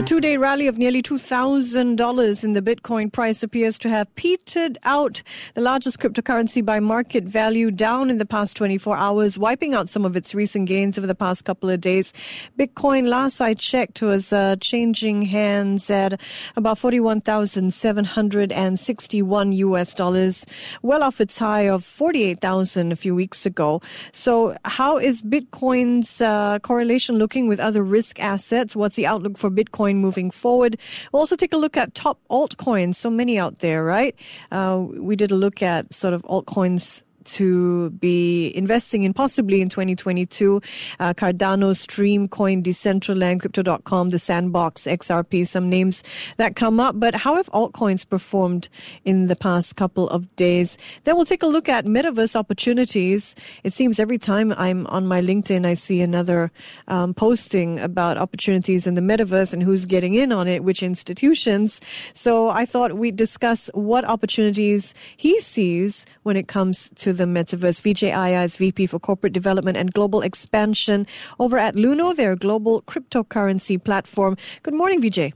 A two day rally of nearly $2,000 in the Bitcoin price appears to have petered out. The largest cryptocurrency by market value down in the past 24 hours, wiping out some of its recent gains over the past couple of days. Bitcoin, last I checked, was uh, changing hands at about 41,761 US dollars, well off its high of 48,000 a few weeks ago. So, how is Bitcoin's uh, correlation looking with other risk assets? What's the outlook for Bitcoin? Bitcoin moving forward. We'll also take a look at top altcoins. So many out there, right? Uh, we did a look at sort of altcoins to be investing in possibly in 2022. Uh, Cardano, Streamcoin, Decentraland, Crypto.com, The Sandbox, XRP, some names that come up. But how have altcoins performed in the past couple of days? Then we'll take a look at metaverse opportunities. It seems every time I'm on my LinkedIn, I see another um, posting about opportunities in the metaverse and who's getting in on it, which institutions. So I thought we'd discuss what opportunities he sees when it comes to the metaverse. Vijay VP for Corporate Development and Global Expansion over at Luno, their global cryptocurrency platform. Good morning, Vijay.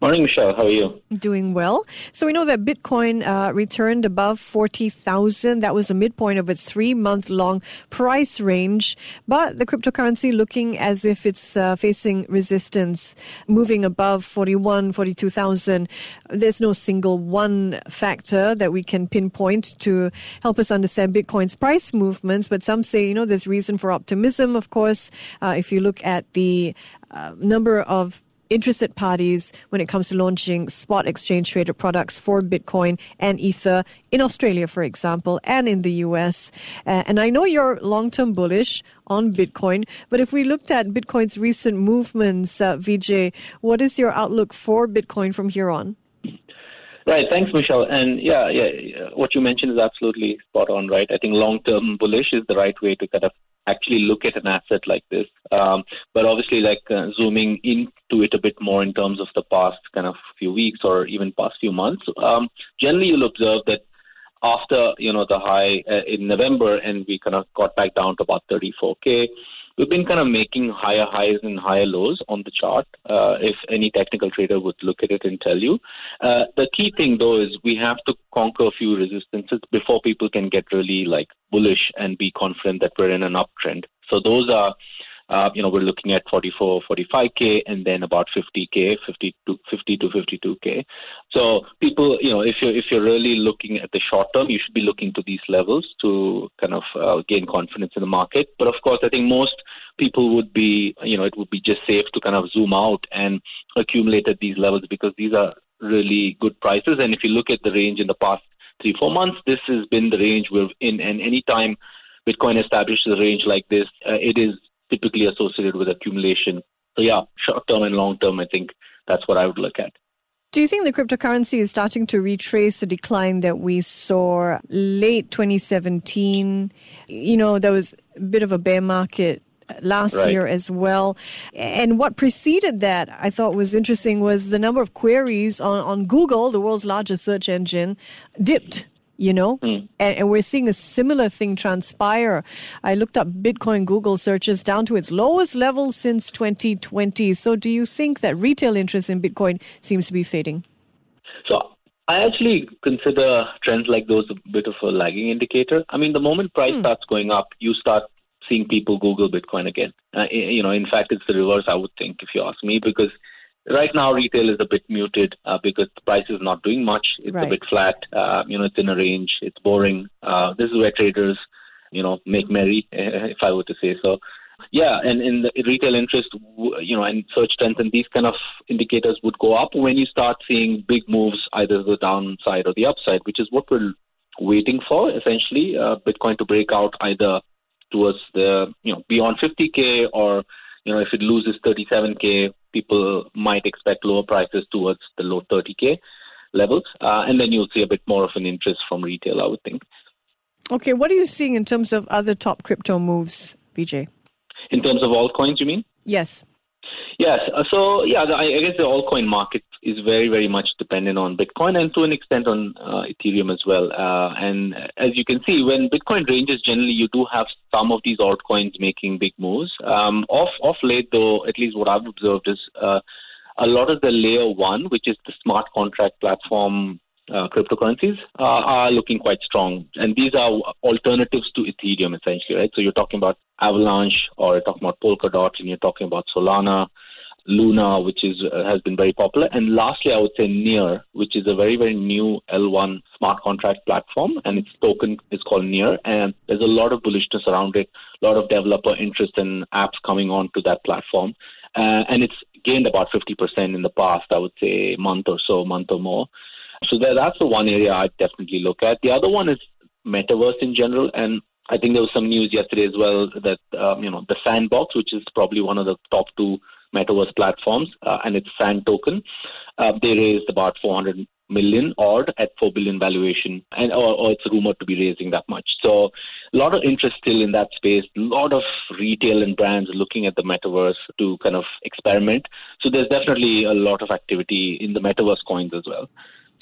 Morning, Michelle. How are you? Doing well. So we know that Bitcoin uh, returned above 40,000. That was the midpoint of its three month long price range. But the cryptocurrency looking as if it's uh, facing resistance, moving above 41, 42,000. There's no single one factor that we can pinpoint to help us understand Bitcoin's price movements. But some say, you know, there's reason for optimism, of course. Uh, if you look at the uh, number of interested parties when it comes to launching spot exchange traded products for Bitcoin and Ether in Australia, for example, and in the US. Uh, and I know you're long term bullish on Bitcoin, but if we looked at Bitcoin's recent movements, uh, Vijay, what is your outlook for Bitcoin from here on? Right. Thanks, Michelle. And yeah, yeah, what you mentioned is absolutely spot on, right? I think long term bullish is the right way to kind of actually look at an asset like this. Um, but obviously, like uh, zooming into it a bit more in terms of the past kind of few weeks or even past few months, um, generally you'll observe that after you know the high uh, in November and we kind of got back down to about 34k we've been kind of making higher highs and higher lows on the chart. Uh, if any technical trader would look at it and tell you, uh, the key thing though is we have to conquer a few resistances before people can get really like bullish and be confident that we're in an uptrend. So those are uh, you know, we're looking at 44, 45k, and then about 50k, 50 to 50 to 52k. So people, you know, if you're if you're really looking at the short term, you should be looking to these levels to kind of uh, gain confidence in the market. But of course, I think most people would be, you know, it would be just safe to kind of zoom out and accumulate at these levels because these are really good prices. And if you look at the range in the past three, four months, this has been the range we're in. And anytime Bitcoin establishes a range like this, uh, it is typically associated with accumulation. So yeah, short term and long term, I think that's what I would look at. Do you think the cryptocurrency is starting to retrace the decline that we saw late 2017? You know, there was a bit of a bear market last right. year as well. And what preceded that I thought was interesting was the number of queries on, on Google, the world's largest search engine, dipped you know? Mm. And, and, we're seeing a similar thing transpire. I looked up Bitcoin Google searches down to its lowest level since 2020. So do you think that retail interest in Bitcoin seems to be fading? So I actually consider trends like those a bit of a lagging indicator. I mean, the moment price mm. starts going up, you start seeing people Google Bitcoin again. Uh, you know, in fact, it's the reverse, I would think, if you ask me, because Right now, retail is a bit muted uh, because the price is not doing much. It's right. a bit flat. Uh, you know, it's in a range. It's boring. Uh, this is where traders, you know, make merry, if I were to say so. Yeah, and in the retail interest, you know, and search trends and these kind of indicators would go up when you start seeing big moves either the downside or the upside, which is what we're waiting for essentially. Uh, Bitcoin to break out either towards the you know beyond 50k or you know if it loses 37k people might expect lower prices towards the low 30k levels, uh, and then you'll see a bit more of an interest from retail, I would think. Okay, what are you seeing in terms of other top crypto moves, Vijay? In terms of altcoins, you mean? Yes. Yes. Uh, so yeah, the, I guess the altcoin market is very, very much dependent on Bitcoin and to an extent on uh, Ethereum as well. Uh, and as you can see, when Bitcoin ranges, generally you do have some of these altcoins making big moves. Um, off off late, though, at least what I've observed is uh, a lot of the layer one, which is the smart contract platform uh, cryptocurrencies uh, are looking quite strong. And these are alternatives to Ethereum, essentially, right? So you're talking about Avalanche, or you're talking about Polkadot, and you're talking about Solana, Luna, which is uh, has been very popular, and lastly, I would say Near, which is a very very new L1 smart contract platform, and its token is called Near, and there's a lot of bullishness around it, a lot of developer interest and apps coming onto that platform, uh, and it's gained about 50% in the past, I would say, month or so, month or more. So that, that's the one area I definitely look at. The other one is metaverse in general, and I think there was some news yesterday as well that um, you know the Sandbox, which is probably one of the top two metaverse platforms, uh, and its Sand token, uh, they raised about 400 million odd at 4 billion valuation, and or, or, it's rumored to be raising that much. So a lot of interest still in that space. A lot of retail and brands looking at the metaverse to kind of experiment. So there's definitely a lot of activity in the metaverse coins as well.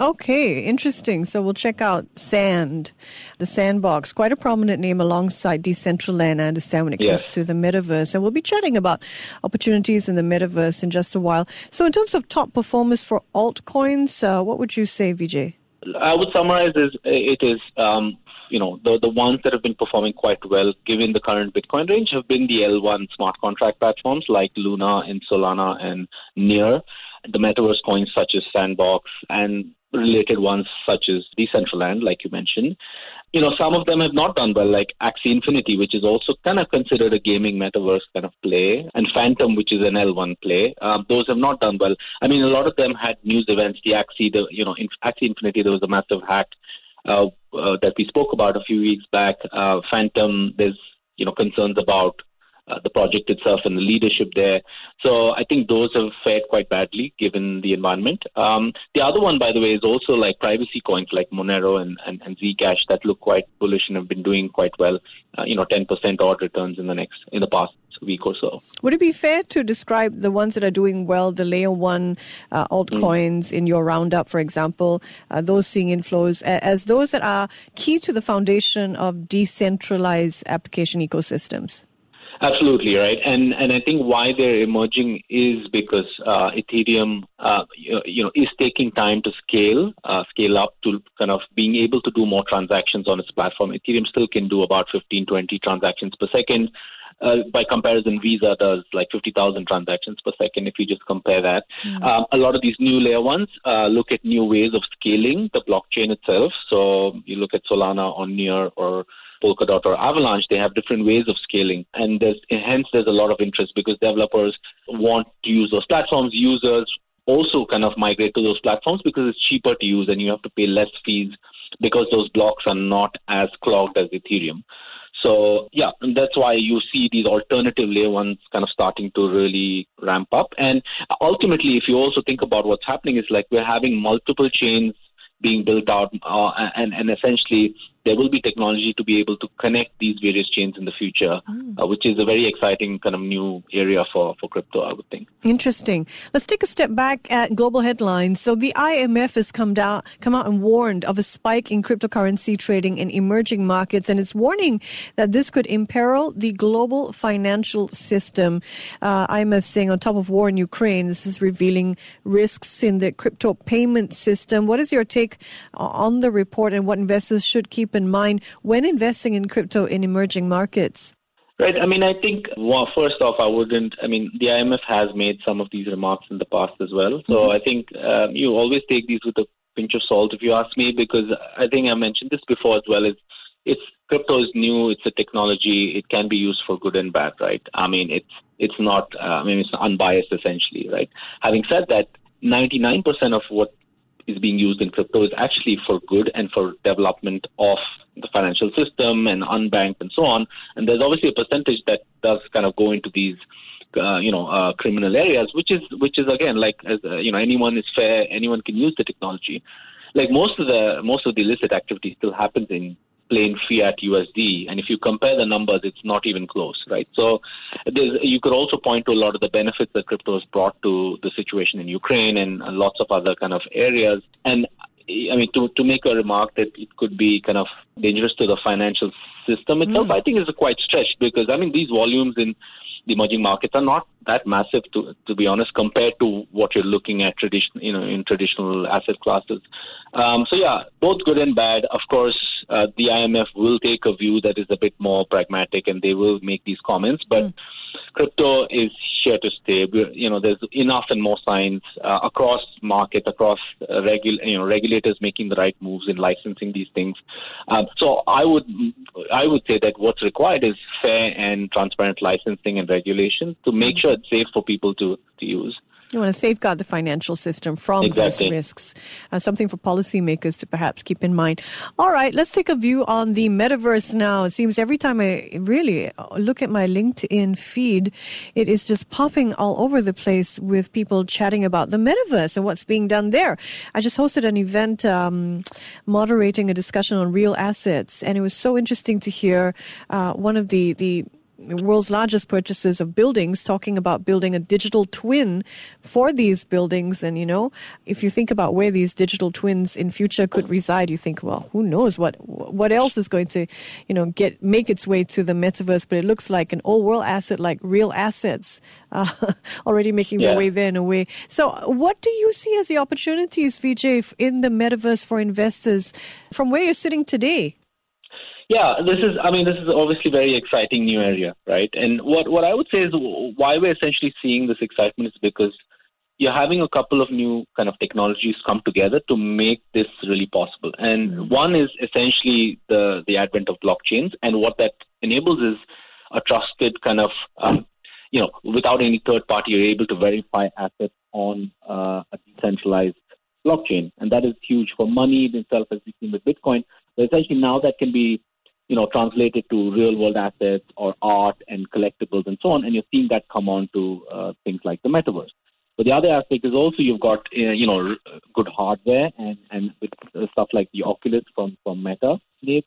Okay, interesting. So we'll check out Sand, the Sandbox, quite a prominent name alongside Decentraland, I understand, when it comes yes. to the metaverse. And we'll be chatting about opportunities in the metaverse in just a while. So, in terms of top performers for altcoins, uh, what would you say, Vijay? I would summarize as it is um, you know, the, the ones that have been performing quite well given the current Bitcoin range have been the L1 smart contract platforms like Luna and Solana and Near, the metaverse coins such as Sandbox, and related ones such as Decentraland, like you mentioned. You know, some of them have not done well, like Axie Infinity, which is also kind of considered a gaming metaverse kind of play, and Fantom, which is an L1 play. Um, those have not done well. I mean, a lot of them had news events. The Axie, the you know, in Axie Infinity, there was a massive hack uh, uh, that we spoke about a few weeks back. Uh, Fantom, there's you know concerns about uh, the project itself and the leadership there. So I think those have fared quite badly given the environment. Um, the other one, by the way, is also like privacy coins like Monero and, and, and Zcash that look quite bullish and have been doing quite well. Uh, you know, 10% odd returns in the next in the past week or so. Would it be fair to describe the ones that are doing well, the layer one uh, altcoins mm. in your roundup, for example, uh, those seeing inflows, as those that are key to the foundation of decentralized application ecosystems? Absolutely right, and and I think why they're emerging is because uh, Ethereum, uh, you know, is taking time to scale, uh, scale up to kind of being able to do more transactions on its platform. Ethereum still can do about 15, 20 transactions per second. Uh, by comparison, Visa does like 50,000 transactions per second if you just compare that. Mm-hmm. Um, a lot of these new layer ones uh, look at new ways of scaling the blockchain itself. So you look at Solana or Near or Polkadot or Avalanche, they have different ways of scaling. And there's, hence there's a lot of interest because developers want to use those platforms. Users also kind of migrate to those platforms because it's cheaper to use and you have to pay less fees because those blocks are not as clogged as Ethereum. So yeah, that's why you see these alternative layer ones kind of starting to really ramp up. And ultimately, if you also think about what's happening, is like we're having multiple chains being built out, uh, and and essentially there will be technology to be able to connect these various chains in the future, mm. uh, which is a very exciting kind of new area for, for crypto, I would think. Interesting. Let's take a step back at global headlines. So the IMF has come down, come out and warned of a spike in cryptocurrency trading in emerging markets, and it's warning that this could imperil the global financial system. Uh, IMF saying on top of war in Ukraine, this is revealing risks in the crypto payment system. What is your take on the report and what investors should keep keep in mind when investing in crypto in emerging markets? Right. I mean, I think, well, first off, I wouldn't, I mean, the IMF has made some of these remarks in the past as well. So mm-hmm. I think um, you always take these with a pinch of salt, if you ask me, because I think I mentioned this before as well. Is it's crypto is new. It's a technology. It can be used for good and bad, right? I mean, it's it's not. Uh, I mean, it's unbiased essentially, right? Having said that, 99% of what is being used in crypto is actually for good and for development of the financial system and unbanked and so on. And there's obviously a percentage that does kind of go into these uh, you know uh, criminal areas, which is which is again like as, uh, you know anyone is fair, anyone can use the technology. Like most of the most of the illicit activity still happens in plain fiat USD. And if you compare the numbers, it's not even close, right? So you could also point to a lot of the benefits that crypto has brought to the situation in Ukraine and lots of other kind of areas. And I mean, to, to make a remark that it could be kind of dangerous to the financial system itself, mm. I think is quite stretched because, I mean, these volumes in the emerging markets are not that massive to to be honest compared to what you're looking at tradition you know in traditional asset classes um, so yeah both good and bad of course uh, the IMF will take a view that is a bit more pragmatic and they will make these comments but mm. crypto is here to stay you know there's enough and more signs uh, across markets across uh, regul- you know regulators making the right moves in licensing these things um, so I would I would say that what's required is fair and transparent licensing and regulation to make mm. sure it's safe for people to, to use. You want to safeguard the financial system from exactly. those risks. Uh, something for policymakers to perhaps keep in mind. All right, let's take a view on the metaverse now. It seems every time I really look at my LinkedIn feed, it is just popping all over the place with people chatting about the metaverse and what's being done there. I just hosted an event um, moderating a discussion on real assets, and it was so interesting to hear uh, one of the the world's largest purchasers of buildings talking about building a digital twin for these buildings. And, you know, if you think about where these digital twins in future could reside, you think, well, who knows what, what else is going to, you know, get, make its way to the metaverse. But it looks like an old world asset, like real assets, uh, already making yeah. their way there in a way. So what do you see as the opportunities, Vijay, in the metaverse for investors from where you're sitting today? Yeah, this is. I mean, this is obviously a very exciting new area, right? And what what I would say is why we're essentially seeing this excitement is because you're having a couple of new kind of technologies come together to make this really possible. And mm-hmm. one is essentially the the advent of blockchains, and what that enables is a trusted kind of um, you know, without any third party, you're able to verify assets on uh, a decentralized blockchain, and that is huge for money itself, as we've seen with Bitcoin. But essentially, now that can be you know, translated to real world assets or art and collectibles and so on. And you're seeing that come on to uh, things like the metaverse. But the other aspect is also you've got, uh, you know, good hardware and, and with stuff like the Oculus from, from Meta, to,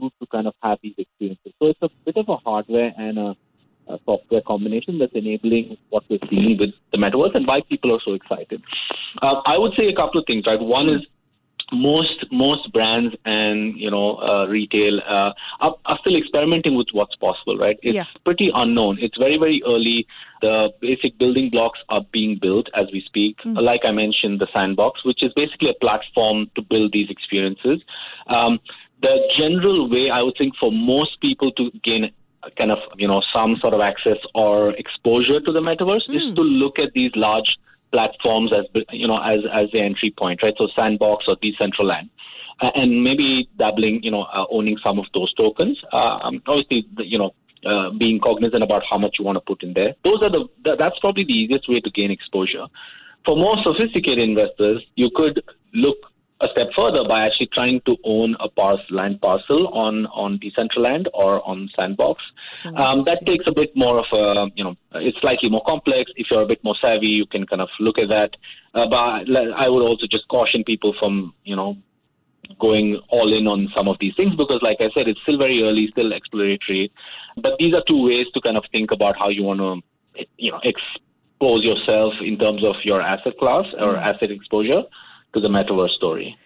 to kind of have these experiences. So it's a bit of a hardware and a, a software combination that's enabling what we're seeing with the metaverse and why people are so excited. Uh, I would say a couple of things, right? One is most most brands and you know uh, retail uh, are, are, still experimenting with what's possible right it's yeah. pretty unknown it's very very early the basic building blocks are being built as we speak mm. like i mentioned the sandbox which is basically a platform to build these experiences um, the general way i would think for most people to gain kind of you know some sort of access or exposure to the metaverse mm. is to look at these large platforms as you know as as the entry point, right? So Sandbox or Decentraland. Uh, and maybe dabbling, you know, uh, owning some of those tokens. Uh, um, obviously, you know, uh, being cognizant about how much you want to put in there. Those are the, the that's probably the easiest way to gain exposure. For more sophisticated investors, you could look a step further by actually trying to own a parcel, land parcel on on Decentraland or on Sandbox. So um, that takes a bit more of a you know it's slightly more complex. If you're a bit more savvy, you can kind of look at that. Uh, but I would also just caution people from you know going all in on some of these things because, like I said, it's still very early, still exploratory. But these are two ways to kind of think about how you want to you know expose yourself in terms of your asset class or mm. asset exposure to the metaverse story.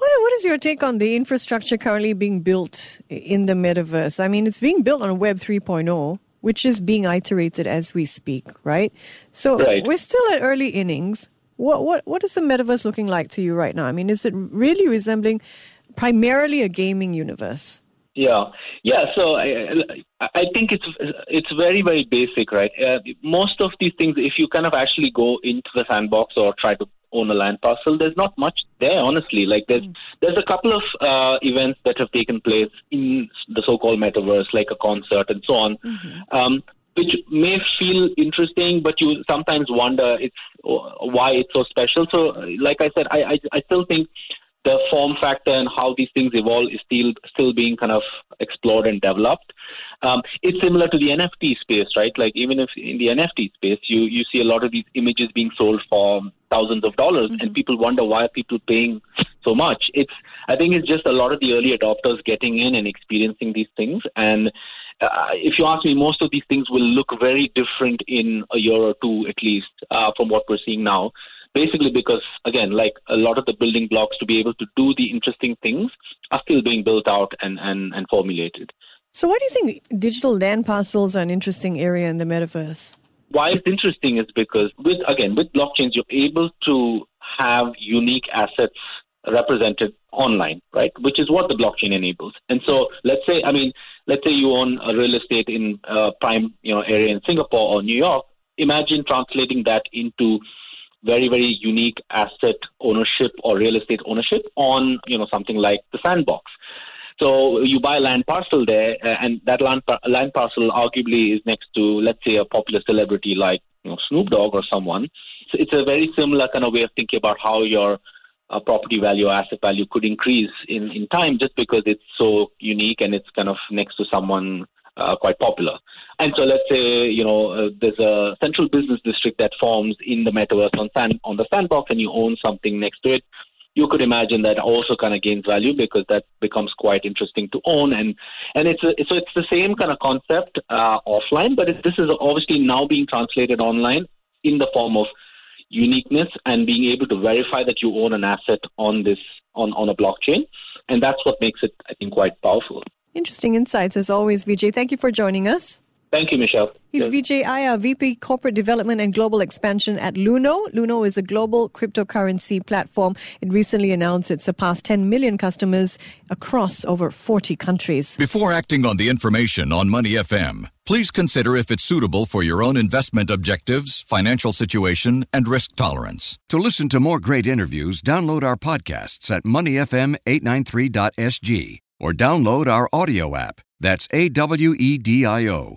What, what is your take on the infrastructure currently being built in the metaverse? I mean, it's being built on Web 3.0, which is being iterated as we speak, right? So right. we're still at early innings. What, what, what is the metaverse looking like to you right now? I mean, is it really resembling primarily a gaming universe? Yeah, yeah. So I, I think it's it's very very basic, right? Uh, most of these things, if you kind of actually go into the sandbox or try to own a land parcel, there's not much there, honestly. Like there's mm. there's a couple of uh, events that have taken place in the so-called metaverse, like a concert and so on. Mm-hmm. Um, which may feel interesting, but you sometimes wonder it's why it's so special. So, like I said, I I, I still think the form factor and how these things evolve is still still being kind of explored and developed. Um, it's similar to the NFT space, right? Like even if in the NFT space, you you see a lot of these images being sold for thousands of dollars, mm-hmm. and people wonder why people are people paying so much. It's I think it's just a lot of the early adopters getting in and experiencing these things. And uh, if you ask me, most of these things will look very different in a year or two, at least, uh, from what we're seeing now basically because again like a lot of the building blocks to be able to do the interesting things are still being built out and and, and formulated. So why do you think digital land parcels are an interesting area in the metaverse? Why it's interesting is because with again with blockchains you're able to have unique assets represented online right? Which is what the blockchain enables. And so let's say i mean let's say you own a real estate in a prime you know area in singapore or new york. Imagine translating that into very very unique asset ownership or real estate ownership on you know something like the sandbox so you buy land parcel there uh, and that land, land parcel arguably is next to let's say a popular celebrity like you know, Snoop Dogg or someone so it's a very similar kind of way of thinking about how your uh, property value or asset value could increase in, in time just because it's so unique and it's kind of next to someone uh, quite popular. And so let's say, you know, uh, there's a central business district that forms in the metaverse on, sand, on the sandbox and you own something next to it. You could imagine that also kind of gains value because that becomes quite interesting to own, and and it's a, so it's the same kind of concept uh, offline, but it, this is obviously now being translated online in the form of uniqueness and being able to verify that you own an asset on this on on a blockchain, and that's what makes it I think quite powerful. Interesting insights as always, Vijay. Thank you for joining us. Thank you, Michelle. He's yes. Vijay Iyer, VP Corporate Development and Global Expansion at Luno. Luno is a global cryptocurrency platform. It recently announced it surpassed 10 million customers across over 40 countries. Before acting on the information on Money FM, please consider if it's suitable for your own investment objectives, financial situation, and risk tolerance. To listen to more great interviews, download our podcasts at moneyfm893.sg or download our audio app. That's A W E D I O.